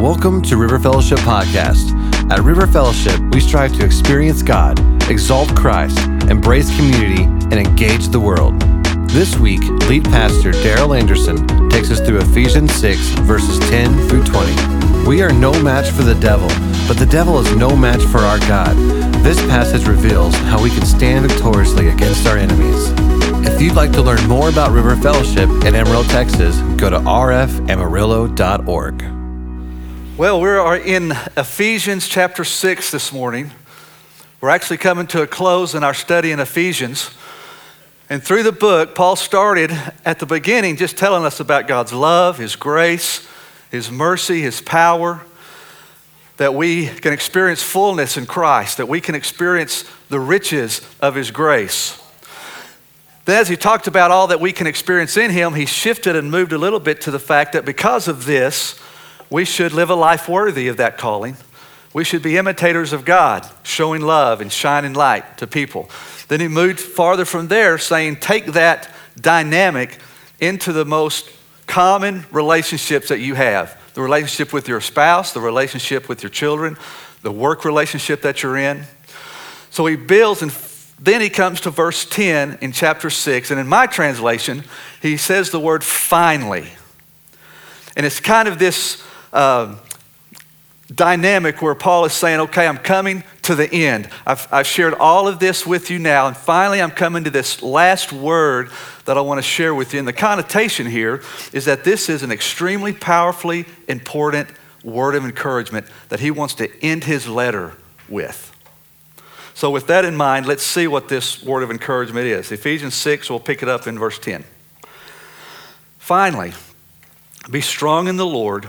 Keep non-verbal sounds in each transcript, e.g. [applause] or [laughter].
Welcome to River Fellowship Podcast. At River Fellowship, we strive to experience God, exalt Christ, embrace community, and engage the world. This week, lead pastor Daryl Anderson takes us through Ephesians 6, verses 10 through 20. We are no match for the devil, but the devil is no match for our God. This passage reveals how we can stand victoriously against our enemies. If you'd like to learn more about River Fellowship in Amarillo, Texas, go to rfamarillo.org. Well, we are in Ephesians chapter 6 this morning. We're actually coming to a close in our study in Ephesians. And through the book, Paul started at the beginning just telling us about God's love, His grace, His mercy, His power, that we can experience fullness in Christ, that we can experience the riches of His grace. Then, as he talked about all that we can experience in Him, he shifted and moved a little bit to the fact that because of this, we should live a life worthy of that calling. We should be imitators of God, showing love and shining light to people. Then he moved farther from there, saying, take that dynamic into the most common relationships that you have the relationship with your spouse, the relationship with your children, the work relationship that you're in. So he builds, and then he comes to verse 10 in chapter 6. And in my translation, he says the word finally. And it's kind of this uh, dynamic where Paul is saying, okay, I'm coming to the end. I've, I've shared all of this with you now, and finally I'm coming to this last word that I want to share with you. And the connotation here is that this is an extremely powerfully important word of encouragement that he wants to end his letter with. So, with that in mind, let's see what this word of encouragement is. Ephesians 6, we'll pick it up in verse 10. Finally, be strong in the Lord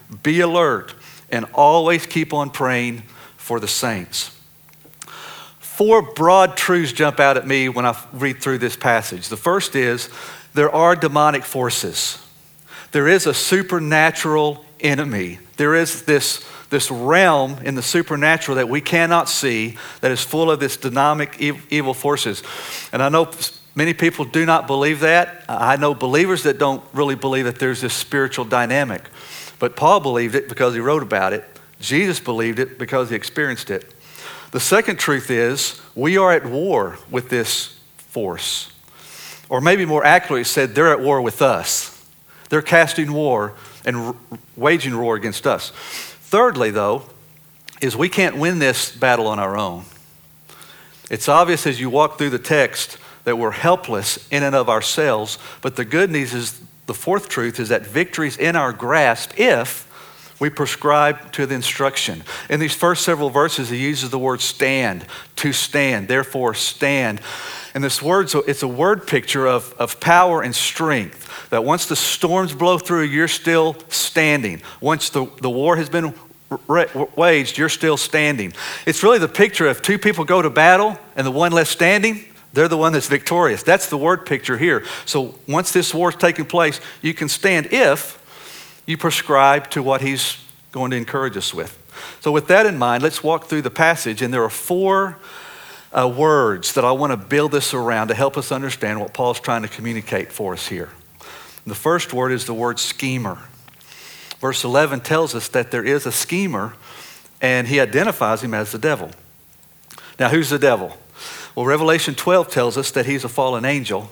be alert and always keep on praying for the saints. Four broad truths jump out at me when I read through this passage. The first is there are demonic forces, there is a supernatural enemy, there is this. This realm in the supernatural that we cannot see, that is full of this dynamic evil forces. And I know Many people do not believe that. I know believers that don't really believe that there's this spiritual dynamic. But Paul believed it because he wrote about it. Jesus believed it because he experienced it. The second truth is we are at war with this force. Or maybe more accurately said, they're at war with us. They're casting war and waging war against us. Thirdly, though, is we can't win this battle on our own. It's obvious as you walk through the text that we're helpless in and of ourselves. But the good news is the fourth truth is that victory is in our grasp if we prescribe to the instruction. In these first several verses, he uses the word stand, to stand, therefore stand. And this word, so it's a word picture of, of power and strength. That once the storms blow through, you're still standing. Once the, the war has been waged, you're still standing. It's really the picture of two people go to battle and the one left standing, they're the one that's victorious. That's the word picture here. So once this war's taking place, you can stand if you prescribe to what he's going to encourage us with. So with that in mind, let's walk through the passage, and there are four uh, words that I want to build this around to help us understand what Paul's trying to communicate for us here. The first word is the word schemer. Verse 11 tells us that there is a schemer, and he identifies him as the devil. Now, who's the devil? Well, Revelation 12 tells us that he's a fallen angel.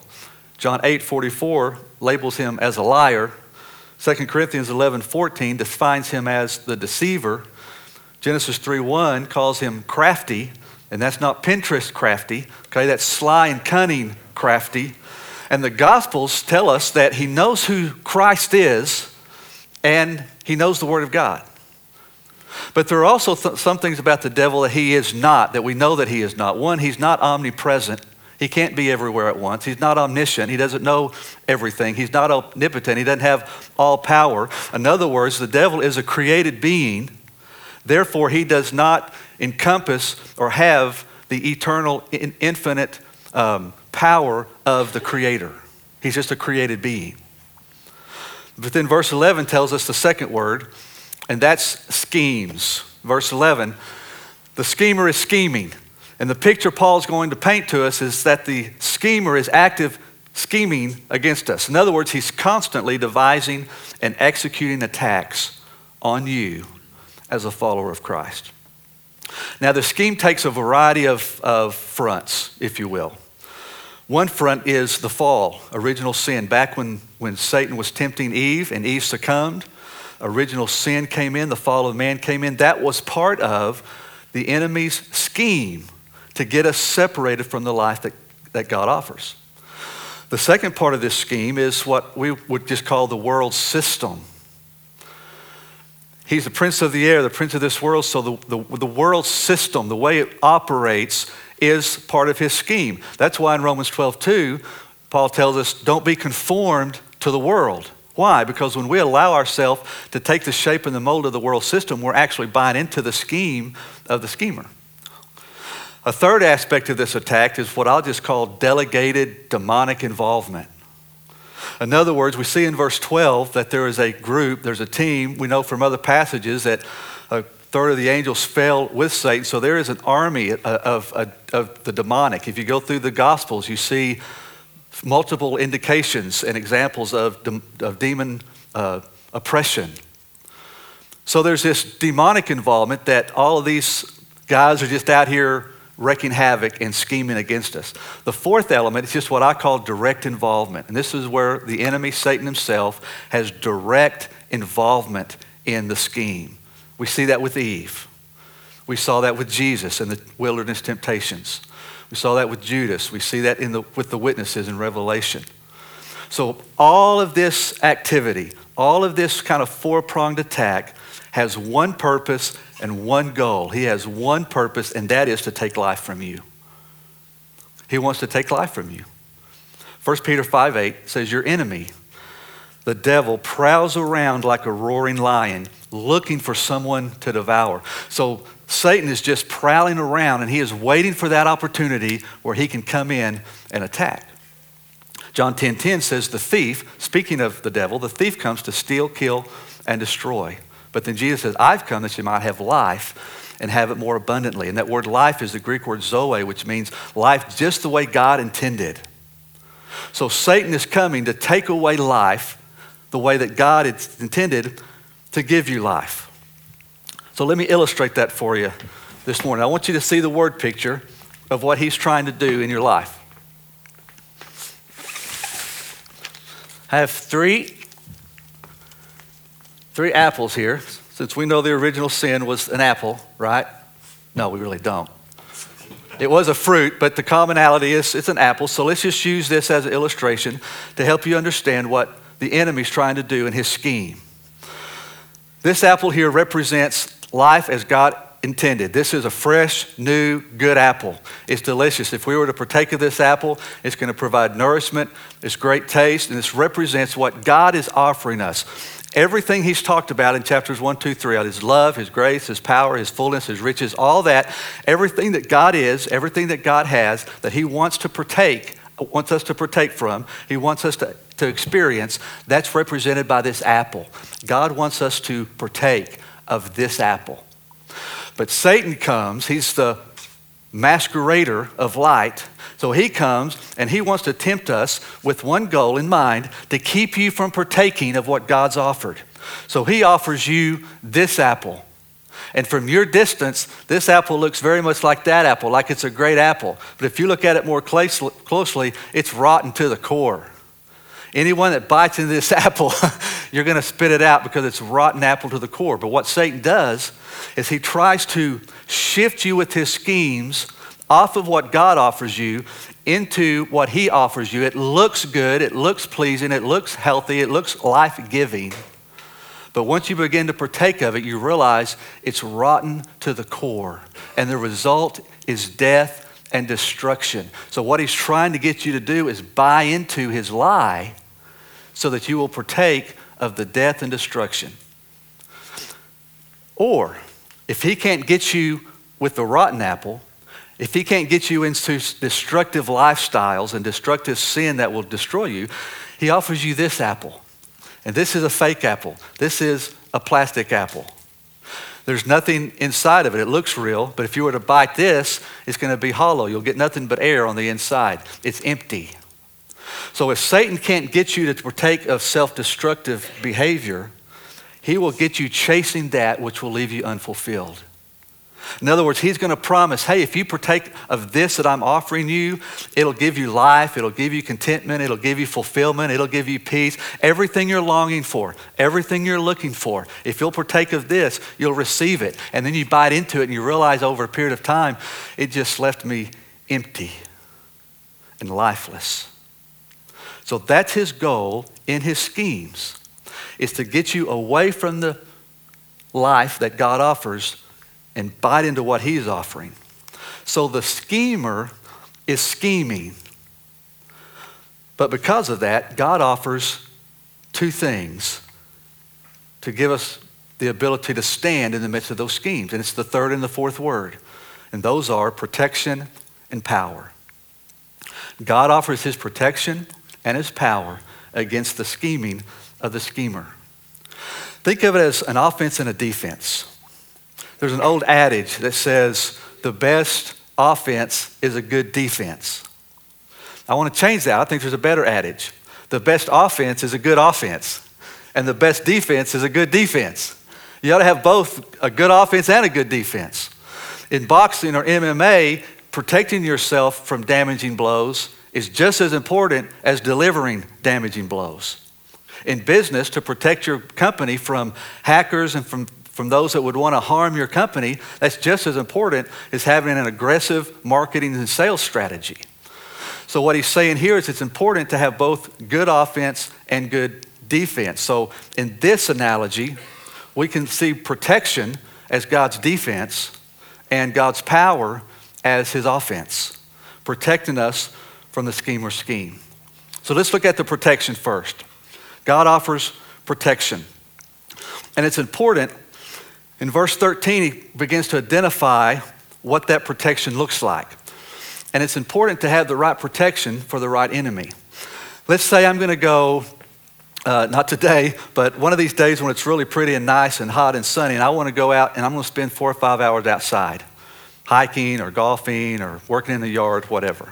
John 8 44 labels him as a liar. 2 Corinthians 11 14 defines him as the deceiver. Genesis 3:1 calls him crafty, and that's not Pinterest crafty, okay? That's sly and cunning crafty. And the Gospels tell us that he knows who Christ is and he knows the Word of God. But there are also th- some things about the devil that he is not, that we know that he is not. One, he's not omnipresent. He can't be everywhere at once. He's not omniscient. He doesn't know everything. He's not omnipotent. He doesn't have all power. In other words, the devil is a created being. Therefore, he does not encompass or have the eternal, infinite um, power of the Creator. He's just a created being. But then verse 11 tells us the second word, and that's schemes. Verse 11 the schemer is scheming. And the picture Paul's going to paint to us is that the schemer is active scheming against us. In other words, he's constantly devising and executing attacks on you as a follower of Christ. Now, the scheme takes a variety of, of fronts, if you will. One front is the fall, original sin. Back when, when Satan was tempting Eve and Eve succumbed, original sin came in, the fall of man came in. That was part of the enemy's scheme to get us separated from the life that, that God offers. The second part of this scheme is what we would just call the world system. He's the prince of the air, the prince of this world. So the, the, the world system, the way it operates, is part of his scheme. That's why in Romans 12, 2, Paul tells us, don't be conformed to the world. Why? Because when we allow ourselves to take the shape and the mold of the world system, we're actually buying into the scheme of the schemer. A third aspect of this attack is what I'll just call delegated demonic involvement. In other words, we see in verse 12 that there is a group, there's a team. We know from other passages that a third of the angels fell with Satan. So there is an army uh, of, of, of, the demonic. If you go through the Gospels, you see multiple indications and examples of, de, of demon uh, oppression. So there's this demonic involvement that all of these guys are just out here wreaking havoc and scheming against us. The fourth element is just what I call direct involvement. And this is where the enemy, Satan himself, has direct involvement in the scheme. We see that with Eve. We saw that with Jesus in the wilderness temptations. We saw that with Judas. We see that in the, with the witnesses in Revelation. So, all of this activity, all of this kind of four pronged attack has one purpose and one goal. He has one purpose, and that is to take life from you. He wants to take life from you. 1 Peter 5 8 says, Your enemy, the devil, prowls around like a roaring lion looking for someone to devour. So Satan is just prowling around and he is waiting for that opportunity where he can come in and attack. John 10:10 10, 10 says the thief, speaking of the devil, the thief comes to steal, kill and destroy. But then Jesus says, "I've come that you might have life and have it more abundantly." And that word life is the Greek word zoe, which means life just the way God intended. So Satan is coming to take away life the way that God intended to give you life. So let me illustrate that for you this morning. I want you to see the word picture of what he's trying to do in your life. I have three, three apples here, since we know the original sin was an apple, right? No, we really don't. It was a fruit, but the commonality is it's an apple. So let's just use this as an illustration to help you understand what the enemy's trying to do in his scheme. This apple here represents life as God intended. This is a fresh, new, good apple. It's delicious. If we were to partake of this apple, it's going to provide nourishment, it's great taste, and this represents what God is offering us. Everything he's talked about in chapters 1, 2, 3, his love, his grace, his power, his fullness, his riches, all that, everything that God is, everything that God has, that he wants to partake, wants us to partake from, he wants us to to experience, that's represented by this apple. God wants us to partake of this apple. But Satan comes, he's the masquerader of light. So he comes and he wants to tempt us with one goal in mind to keep you from partaking of what God's offered. So he offers you this apple. And from your distance, this apple looks very much like that apple, like it's a great apple. But if you look at it more closely, it's rotten to the core. Anyone that bites into this [laughs] apple, you're going to spit it out because it's rotten apple to the core. But what Satan does is he tries to shift you with his schemes off of what God offers you into what he offers you. It looks good, it looks pleasing, it looks healthy, it looks life giving. But once you begin to partake of it, you realize it's rotten to the core. And the result is death and destruction. So, what he's trying to get you to do is buy into his lie so that you will partake of the death and destruction. Or, if he can't get you with the rotten apple, if he can't get you into destructive lifestyles and destructive sin that will destroy you, he offers you this apple. And this is a fake apple. This is a plastic apple. There's nothing inside of it. It looks real, but if you were to bite this, it's going to be hollow. You'll get nothing but air on the inside. It's empty. So if Satan can't get you to partake of self destructive behavior, he will get you chasing that which will leave you unfulfilled. In other words, he's going to promise, hey, if you partake of this that I'm offering you, it'll give you life, it'll give you contentment, it'll give you fulfillment, it'll give you peace, everything you're longing for, everything you're looking for. If you'll partake of this, you'll receive it. And then you bite into it and you realize over a period of time, it just left me empty and lifeless. So that's his goal in his schemes, is to get you away from the life that God offers and bite into what he's offering. So the schemer is scheming. But because of that, God offers two things to give us the ability to stand in the midst of those schemes. And it's the third and the fourth word. And those are protection and power. God offers his protection and his power against the scheming of the schemer. Think of it as an offense and a defense. There's an old adage that says the best offense is a good defense. I want to change that. I think there's a better adage. The best offense is a good offense, and the best defense is a good defense. You ought to have both a good offense and a good defense. In boxing or MMA, protecting yourself from damaging blows is just as important as delivering damaging blows. In business, to protect your company from hackers and from from those that would want to harm your company, that's just as important as having an aggressive marketing and sales strategy. So, what he's saying here is it's important to have both good offense and good defense. So, in this analogy, we can see protection as God's defense and God's power as his offense, protecting us from the scheme or scheme. So, let's look at the protection first. God offers protection. And it's important in verse 13, he begins to identify what that protection looks like. And it's important to have the right protection for the right enemy. Let's say I'm going to go, uh, not today, but one of these days when it's really pretty and nice and hot and sunny, and I want to go out and I'm going to spend four or five hours outside, hiking or golfing or working in the yard, whatever.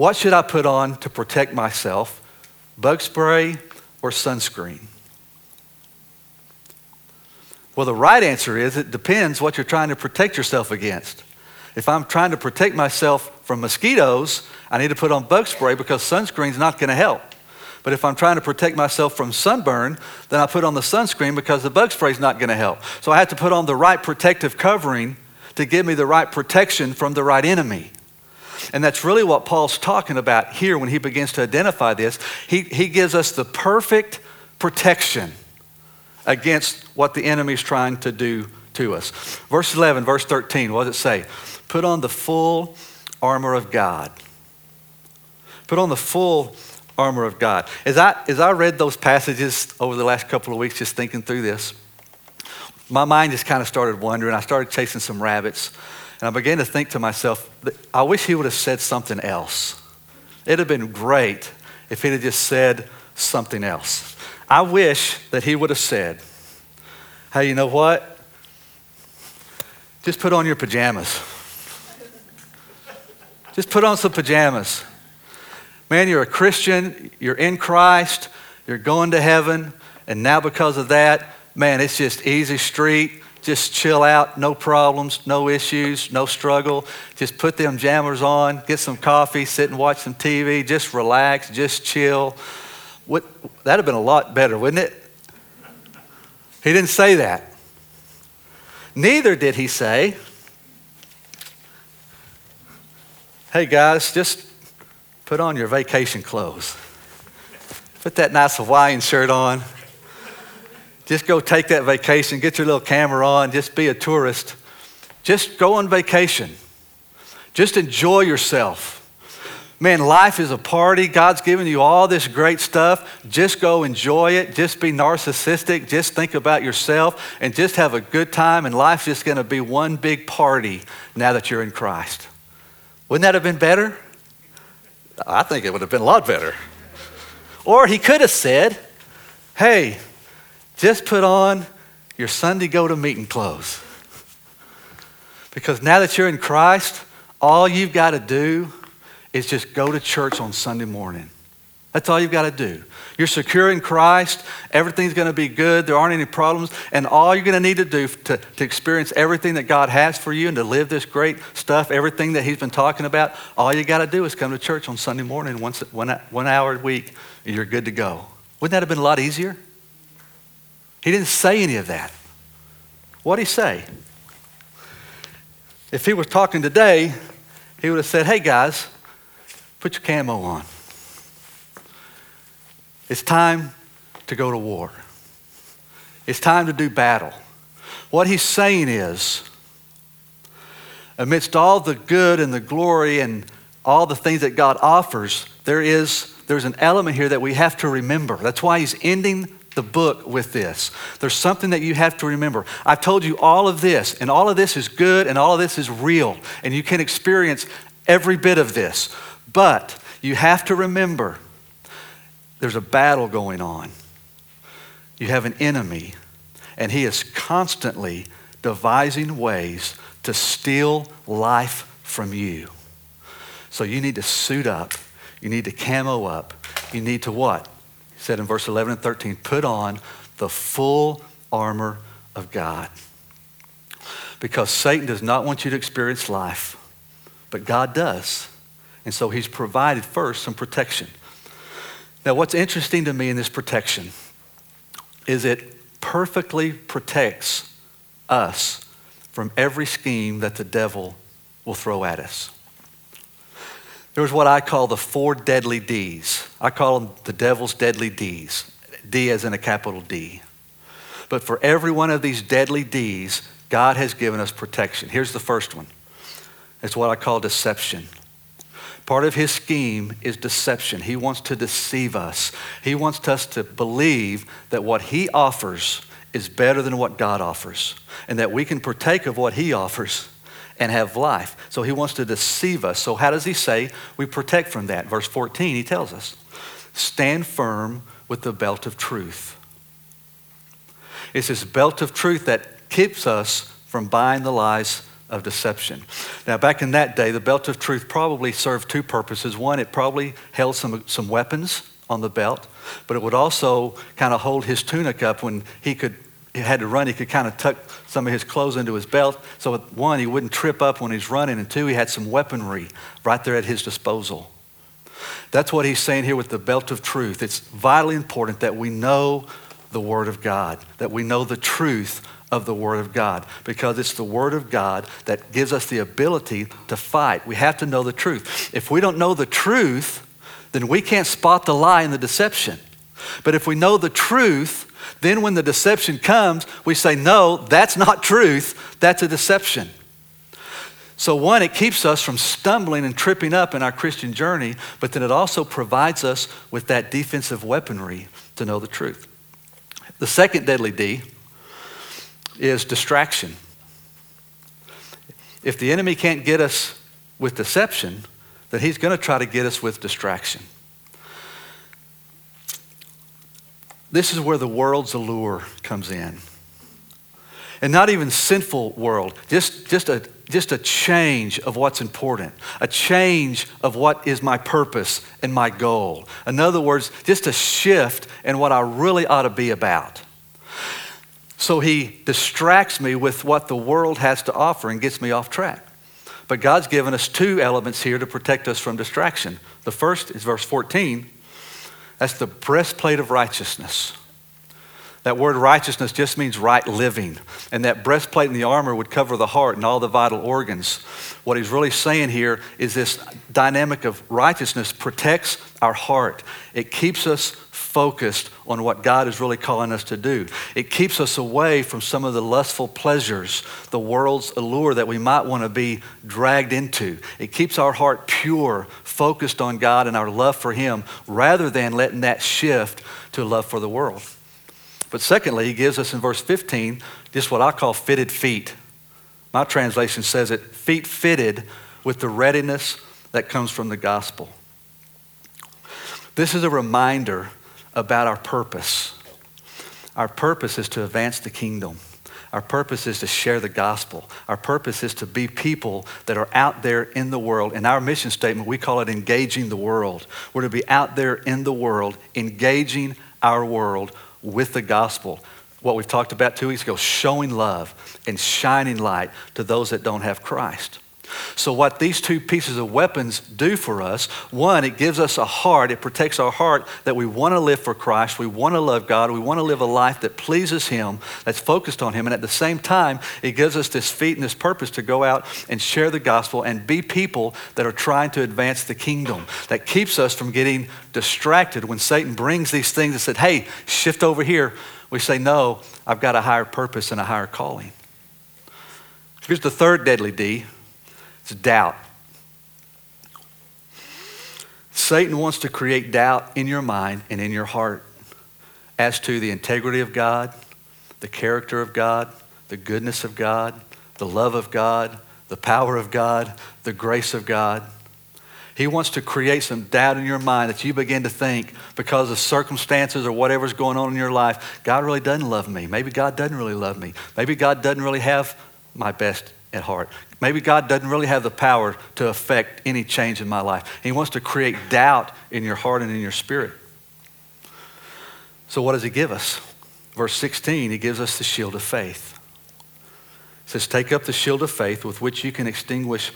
What should I put on to protect myself? Bug spray or sunscreen? Well, the right answer is it depends what you're trying to protect yourself against. If I'm trying to protect myself from mosquitoes, I need to put on bug spray because sunscreen's not going to help. But if I'm trying to protect myself from sunburn, then I put on the sunscreen because the bug spray is not going to help. So I have to put on the right protective covering to give me the right protection from the right enemy. And that's really what Paul's talking about here when he begins to identify this. He, he gives us the perfect protection against what the enemy is trying to do to us. Verse 11, verse 13, what does it say? Put on the full armor of God. Put on the full armor of God. As I, as I read those passages over the last couple of weeks, just thinking through this, my mind just kind of started wondering. I started chasing some rabbits, and I began to think to myself, I wish he would have said something else. It'd have been great if he'd have just said something else. I wish that he would have said, Hey, you know what? Just put on your pajamas. Just put on some pajamas. Man, you're a Christian, you're in Christ, you're going to heaven, and now because of that, man, it's just easy street. Just chill out, no problems, no issues, no struggle. Just put them jammers on, get some coffee, sit and watch some TV, just relax, just chill. What, that'd have been a lot better, wouldn't it? He didn't say that. Neither did he say, hey guys, just put on your vacation clothes. Put that nice Hawaiian shirt on. Just go take that vacation, get your little camera on, just be a tourist. Just go on vacation. Just enjoy yourself. Man, life is a party. God's given you all this great stuff. Just go enjoy it. Just be narcissistic. Just think about yourself and just have a good time. And life's just going to be one big party now that you're in Christ. Wouldn't that have been better? I think it would have been a lot better. Or he could have said, hey, just put on your Sunday go to meeting clothes. Because now that you're in Christ, all you've got to do is just go to church on Sunday morning. That's all you've got to do. You're secure in Christ. Everything's going to be good. There aren't any problems. And all you're going to need to do to, to experience everything that God has for you and to live this great stuff, everything that He's been talking about, all you got to do is come to church on Sunday morning once, one, one hour a week, and you're good to go. Wouldn't that have been a lot easier? He didn't say any of that. What did he say? If he was talking today, he would have said, Hey guys, put your camo on. It's time to go to war. It's time to do battle. What he's saying is, amidst all the good and the glory and all the things that God offers, there is there's an element here that we have to remember. That's why he's ending the book with this. There's something that you have to remember. I've told you all of this, and all of this is good, and all of this is real, and you can experience every bit of this. But you have to remember there's a battle going on. You have an enemy, and he is constantly devising ways to steal life from you. So you need to suit up. You need to camo up. You need to what? Said in verse 11 and 13, put on the full armor of God. Because Satan does not want you to experience life, but God does. And so he's provided first some protection. Now, what's interesting to me in this protection is it perfectly protects us from every scheme that the devil will throw at us. There's what I call the four deadly D's. I call them the devil's deadly D's. D as in a capital D. But for every one of these deadly D's, God has given us protection. Here's the first one it's what I call deception. Part of his scheme is deception. He wants to deceive us. He wants us to believe that what he offers is better than what God offers, and that we can partake of what he offers and have life. So he wants to deceive us. So, how does he say we protect from that? Verse 14, he tells us stand firm with the belt of truth. It's this belt of truth that keeps us from buying the lies of deception. Now, back in that day, the belt of truth probably served two purposes. One, it probably held some, some weapons on the belt, but it would also kind of hold his tunic up when he could had to run, he could kind of tuck some of his clothes into his belt. So, one, he wouldn't trip up when he's running, and two, he had some weaponry right there at his disposal. That's what he's saying here with the belt of truth. It's vitally important that we know the Word of God, that we know the truth of the Word of God because it's the Word of God that gives us the ability to fight. We have to know the truth. If we don't know the truth, then we can't spot the lie and the deception. But if we know the truth, then when the deception comes, we say, no, that's not truth, that's a deception. So, one, it keeps us from stumbling and tripping up in our Christian journey, but then it also provides us with that defensive weaponry to know the truth. The second deadly D is distraction. If the enemy can't get us with deception, then he's going to try to get us with distraction. This is where the world's allure comes in. And not even sinful world, just, just, a, just a change of what's important, a change of what is my purpose and my goal. In other words, just a shift in what I really ought to be about. So he distracts me with what the world has to offer and gets me off track. But God's given us two elements here to protect us from distraction. The first is verse 14. That's the breastplate of righteousness. That word righteousness just means right living. And that breastplate and the armor would cover the heart and all the vital organs. What he's really saying here is this dynamic of righteousness protects our heart. It keeps us focused on what God is really calling us to do. It keeps us away from some of the lustful pleasures, the world's allure that we might want to be dragged into. It keeps our heart pure, focused on God and our love for Him, rather than letting that shift to love for the world. But secondly, He gives us in verse 15 just what I call fitted feet. My translation says it feet fitted with the readiness that comes from the gospel. This is a reminder about our purpose. Our purpose is to advance the kingdom. Our purpose is to share the gospel. Our purpose is to be people that are out there in the world. In our mission statement, we call it engaging the world. We're to be out there in the world, engaging our world with the gospel. What we've talked about two weeks ago, showing love and shining light to those that don't have Christ. So, what these two pieces of weapons do for us one, it gives us a heart, it protects our heart that we want to live for Christ, we want to love God, we want to live a life that pleases Him, that's focused on Him. And at the same time, it gives us this feet and this purpose to go out and share the gospel and be people that are trying to advance the kingdom, that keeps us from getting distracted when Satan brings these things and said, hey, shift over here. We say, no, I've got a higher purpose and a higher calling. Here's the third deadly D it's doubt. Satan wants to create doubt in your mind and in your heart as to the integrity of God, the character of God, the goodness of God, the love of God, the power of God, the grace of God. He wants to create some doubt in your mind that you begin to think because of circumstances or whatever's going on in your life, God really doesn't love me. Maybe God doesn't really love me. Maybe God doesn't really have my best at heart. Maybe God doesn't really have the power to affect any change in my life. He wants to create doubt in your heart and in your spirit. So, what does He give us? Verse 16, He gives us the shield of faith. He says, Take up the shield of faith with which you can extinguish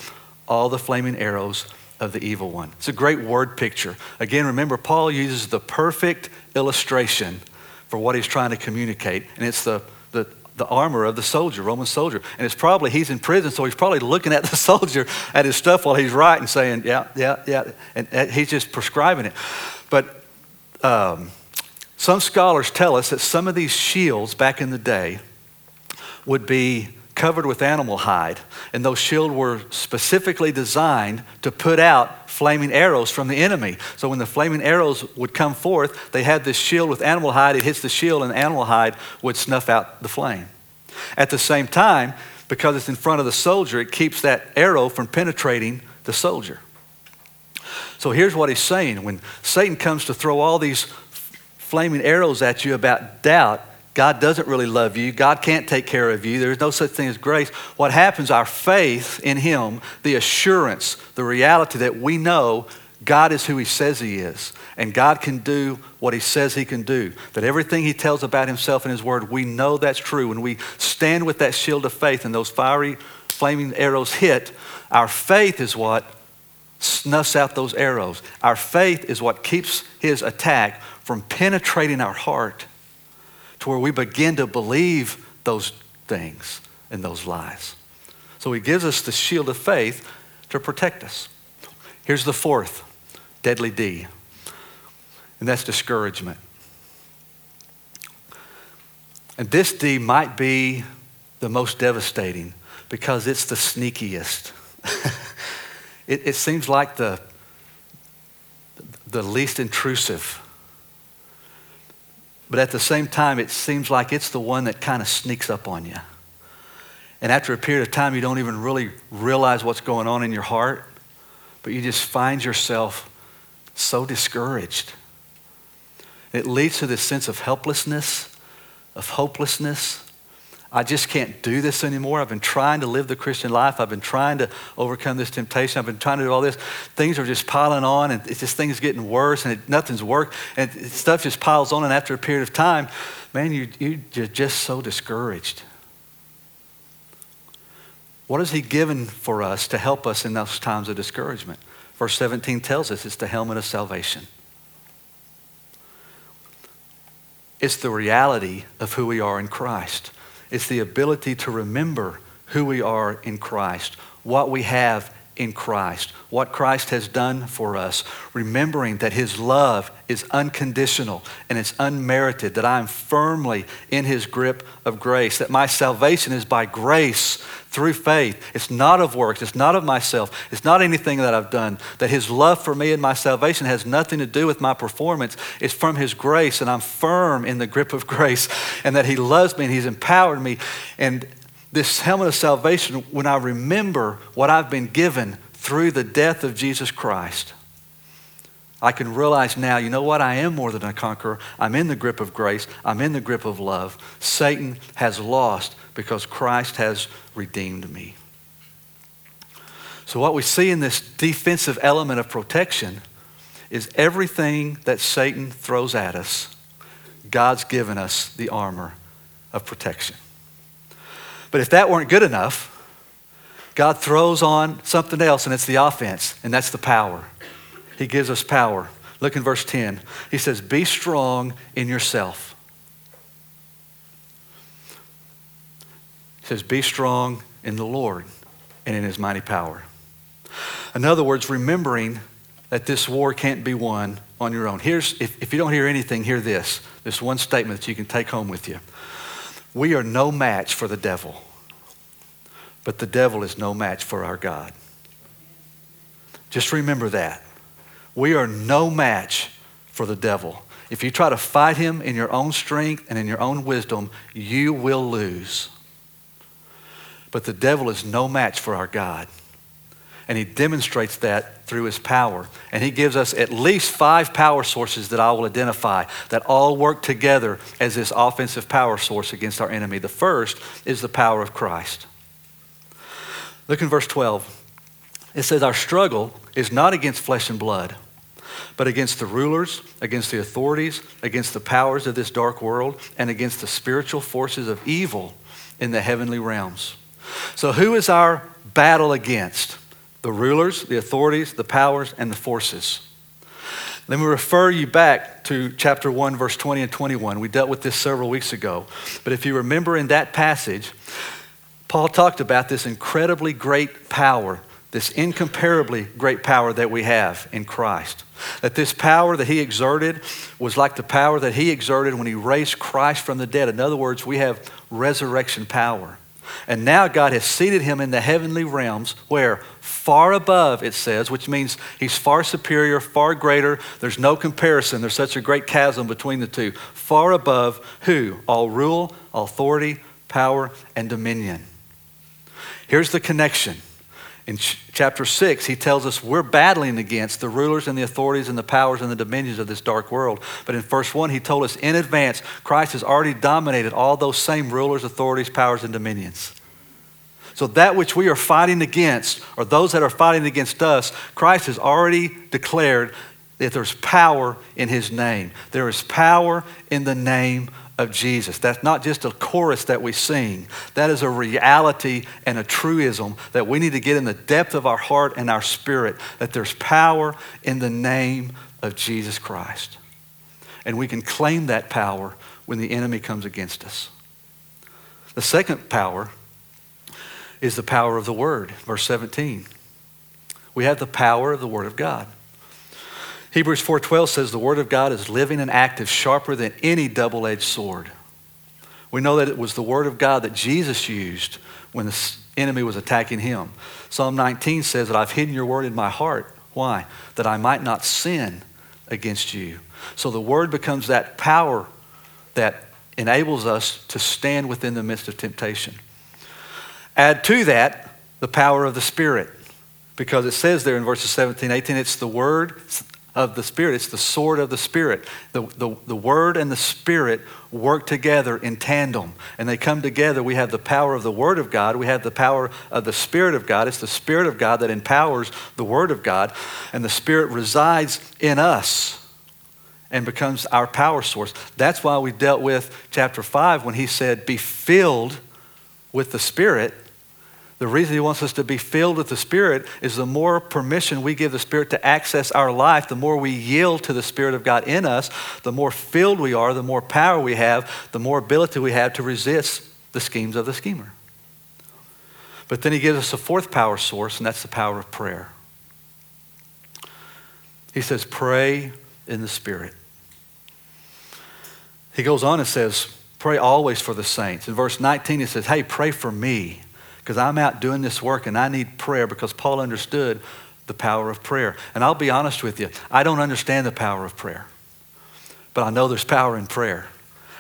all the flaming arrows of the evil one. It's a great word picture. Again, remember, Paul uses the perfect illustration for what he's trying to communicate, and it's the, the the armor of the soldier, Roman soldier. And it's probably, he's in prison, so he's probably looking at the [laughs] soldier, at his stuff while he's writing, saying, yeah, yeah, yeah. And, he's just prescribing it. But um, some scholars tell us that some of these shields back in the day would be covered with animal hide. And those shields were specifically designed to put out flaming arrows from the enemy. So when the flaming arrows would come forth, they had this shield with animal hide. It hits the shield, and the animal hide would snuff out the flame. At the same time, because it's in front of the soldier, it keeps that arrow from penetrating the soldier. So here's what he's saying when Satan comes to throw all these flaming arrows at you about doubt, God doesn't really love you. God can't take care of you. There's no such thing as grace. What happens, our faith in Him, the assurance, the reality that we know God is who He says He is, and God can do what He says He can do. That everything He tells about Himself in His Word, we know that's true. When we stand with that shield of faith and those fiery, flaming arrows hit, our faith is what snuffs out those arrows. Our faith is what keeps His attack from penetrating our heart to where we begin to believe those things and those lies. So he gives us the shield of faith to protect us. Here's the fourth deadly D, and that's discouragement. And this D might be the most devastating because it's the sneakiest. [laughs] it, it seems like the, the least intrusive but at the same time, it seems like it's the one that kind of sneaks up on you. And after a period of time, you don't even really realize what's going on in your heart, but you just find yourself so discouraged. It leads to this sense of helplessness, of hopelessness, I just can't do this anymore. I've been trying to live the Christian life. I've been trying to overcome this temptation. I've been trying to do all this. Things are just piling on, and it's just things getting worse, and it, nothing's worked, and stuff just piles on. And after a period of time, man, you, you, you're just so discouraged. What has He given for us to help us in those times of discouragement? Verse 17 tells us it's the helmet of salvation. It's the reality of who we are in Christ. It's the ability to remember who we are in Christ, what we have in Christ, what Christ has done for us, remembering that His love is unconditional and it's unmerited, that I am firmly in His grip of grace, that my salvation is by grace through faith. It's not of works, it's not of myself, it's not anything that I've done, that His love for me and my salvation has nothing to do with my performance. It's from His grace, and I'm firm in the grip of [laughs] grace, and that He loves me and He's empowered me. And this helmet of salvation when I remember what I've been given through the death of Jesus Christ. I can realize now, you know what? I am more than a conqueror. I'm in the grip of grace. I'm in the grip of love. Satan has lost because Christ has redeemed me. So, what we see in this defensive element of protection is everything that Satan throws at us, God's given us the armor of protection. But if that weren't good enough, God throws on something else, and it's the offense, and that's the power. He gives us power. Look in verse 10. He says, Be strong in yourself. He says, Be strong in the Lord and in his mighty power. In other words, remembering that this war can't be won on your own. Here's, if, if you don't hear anything, hear this. This one statement that you can take home with you. We are no match for the devil, but the devil is no match for our God. Just remember that. We are no match for the devil. If you try to fight him in your own strength and in your own wisdom, you will lose. But the devil is no match for our God. And he demonstrates that through his power. And he gives us at least five power sources that I will identify that all work together as this offensive power source against our enemy. The first is the power of Christ. Look in verse 12. It says, Our struggle is not against flesh and blood, but against the rulers, against the authorities, against the powers of this dark world, and against the spiritual forces of evil in the heavenly realms. So, who is our battle against? The rulers, the authorities, the powers, and the forces. Let me refer you back to chapter 1, verse 20 and 21. We dealt with this several weeks ago. But if you remember in that passage, Paul talked about this incredibly great power, this incomparably great power that we have in Christ. That this power that he exerted was like the power that he exerted when he raised Christ from the dead. In other words, we have resurrection power. And now God has seated him in the heavenly realms where far above, it says, which means he's far superior, far greater. There's no comparison. There's such a great chasm between the two. Far above who? All rule, authority, power, and dominion. Here's the connection. In ch- chapter 6, he tells us we're battling against the rulers and the authorities and the powers and the dominions of this dark world. But in verse 1, he told us in advance Christ has already dominated all those same rulers, authorities, powers, and dominions. So, that which we are fighting against, or those that are fighting against us, Christ has already declared that there's power in his name. There is power in the name of Jesus. That's not just a chorus that we sing, that is a reality and a truism that we need to get in the depth of our heart and our spirit that there's power in the name of Jesus Christ. And we can claim that power when the enemy comes against us. The second power is the power of the Word. Verse 17. We have the power of the Word of God. Hebrews 4:12 says the word of God is living and active, sharper than any double-edged sword. We know that it was the word of God that Jesus used when the enemy was attacking him. Psalm 19 says that I've hidden your word in my heart. Why? That I might not sin against you. So the word becomes that power that enables us to stand within the midst of temptation. Add to that the power of the Spirit, because it says there in verses 17, 18, it's the Word of the Spirit, it's the sword of the Spirit. The, the, the Word and the Spirit work together in tandem, and they come together. We have the power of the Word of God, we have the power of the Spirit of God. It's the Spirit of God that empowers the Word of God, and the Spirit resides in us and becomes our power source. That's why we dealt with chapter 5 when he said, Be filled with the Spirit The reason he wants us to be filled with the Spirit is the more permission we give the Spirit to access our life, the more we yield to the Spirit of God in us, the more filled we are, the more power we have, the more ability we have to resist the schemes of the schemer. But then he gives us a fourth power source, and that's the power of prayer. He says, Pray in the Spirit. He goes on and says, Pray always for the saints. In verse 19, he says, Hey, pray for me because I'm out doing this work and I need prayer because Paul understood the power of prayer. And I'll be honest with you, I don't understand the power of prayer, but I know there's power in prayer.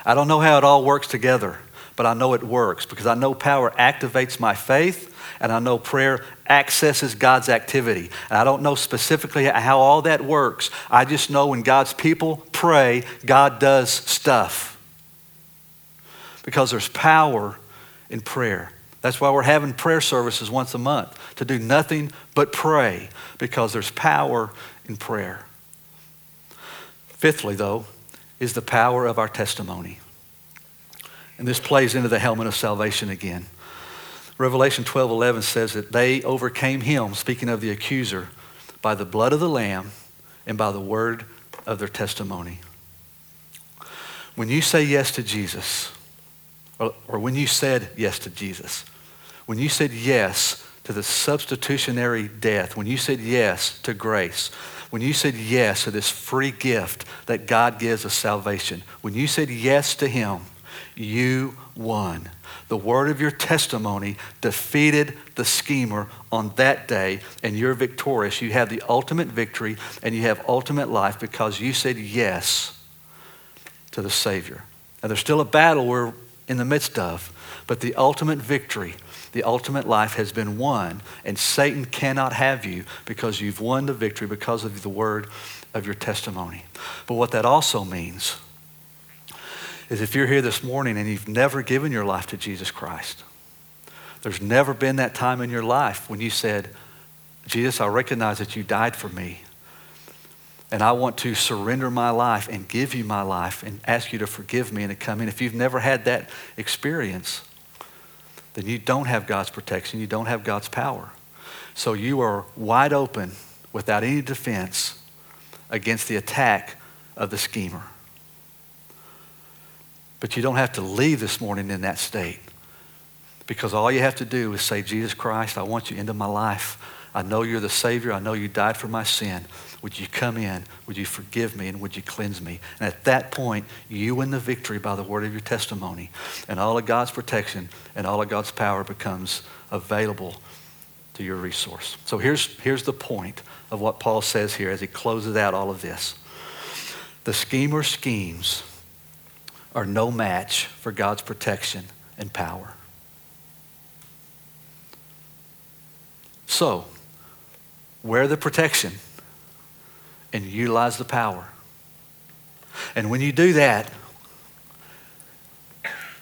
I don't know how it all works together, but I know it works because I know power activates my faith and I know prayer accesses God's activity. And I don't know specifically how all that works. I just know when God's people pray, God does stuff because there's power in prayer. That's why we're having prayer services once a month to do nothing but pray because there's power in prayer. Fifthly, though, is the power of our testimony. And this plays into the helmet of salvation again. Revelation 12 11 says that they overcame him, speaking of the accuser, by the blood of the Lamb and by the word of their testimony. When you say yes to Jesus, or, or when you said yes to Jesus, when you said yes to the substitutionary death, when you said yes to grace, when you said yes to this free gift that God gives us salvation, when you said yes to Him, you won. The word of your testimony defeated the schemer on that day, and you're victorious. You have the ultimate victory and you have ultimate life because you said yes to the Savior. Now, there's still a battle we're in the midst of, but the ultimate victory the ultimate life has been won, and Satan cannot have you because you've won the victory because of the word of your testimony. But what that also means is if you're here this morning and you've never given your life to Jesus Christ, there's never been that time in your life when you said, Jesus, I recognize that you died for me. And I want to surrender my life and give you my life and ask you to forgive me and to come in. If you've never had that experience, then you don't have God's protection, you don't have God's power. So you are wide open without any defense against the attack of the schemer. But you don't have to leave this morning in that state because all you have to do is say, Jesus Christ, I want you into my life. I know you're the Savior. I know you died for my sin. Would you come in? Would you forgive me? And would you cleanse me? And at that point, you win the victory by the word of your testimony. And all of God's protection and all of God's power becomes available to your resource. So here's, here's the point of what Paul says here as he closes out all of this. The schemer schemes are no match for God's protection and power. So, wear the protection and utilize the power. And when you do that,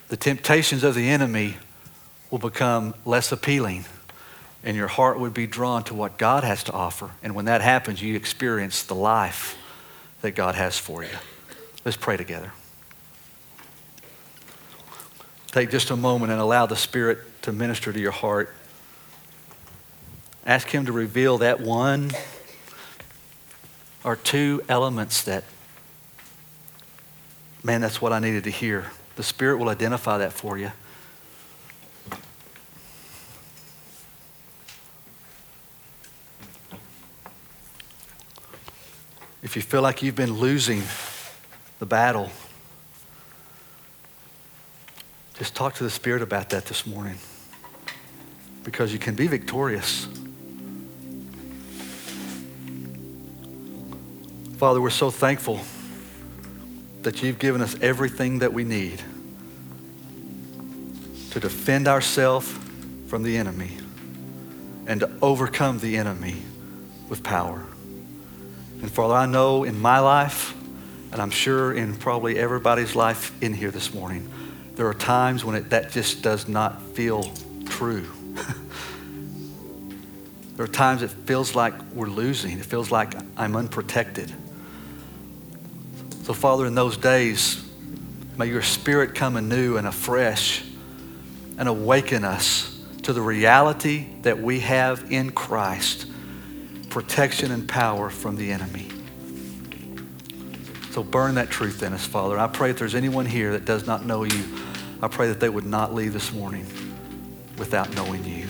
the temptations of the enemy will become less appealing and your heart would be drawn to what God has to offer. And when that happens, you experience the life that God has for you. Let's pray together. Take just a moment and allow the Spirit to minister to your heart. Ask Him to reveal that one or two elements that, man, that's what I needed to hear. The Spirit will identify that for you. If you feel like you've been losing the battle, just talk to the Spirit about that this morning because you can be victorious. Father, we're so thankful that you've given us everything that we need to defend ourselves from the enemy and to overcome the enemy with power. And Father, I know in my life, and I'm sure in probably everybody's life in here this morning, there are times when it, that just does not feel true. [laughs] there are times it feels like we're losing. It feels like I'm unprotected. So, Father, in those days, may your spirit come anew and afresh and awaken us to the reality that we have in Christ protection and power from the enemy. So burn that truth in us, Father. I pray if there's anyone here that does not know you, I pray that they would not leave this morning without knowing you.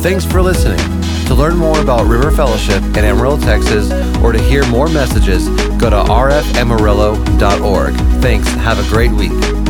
Thanks for listening. Learn more about River Fellowship in Amarillo, Texas, or to hear more messages, go to rfamarillo.org. Thanks. Have a great week.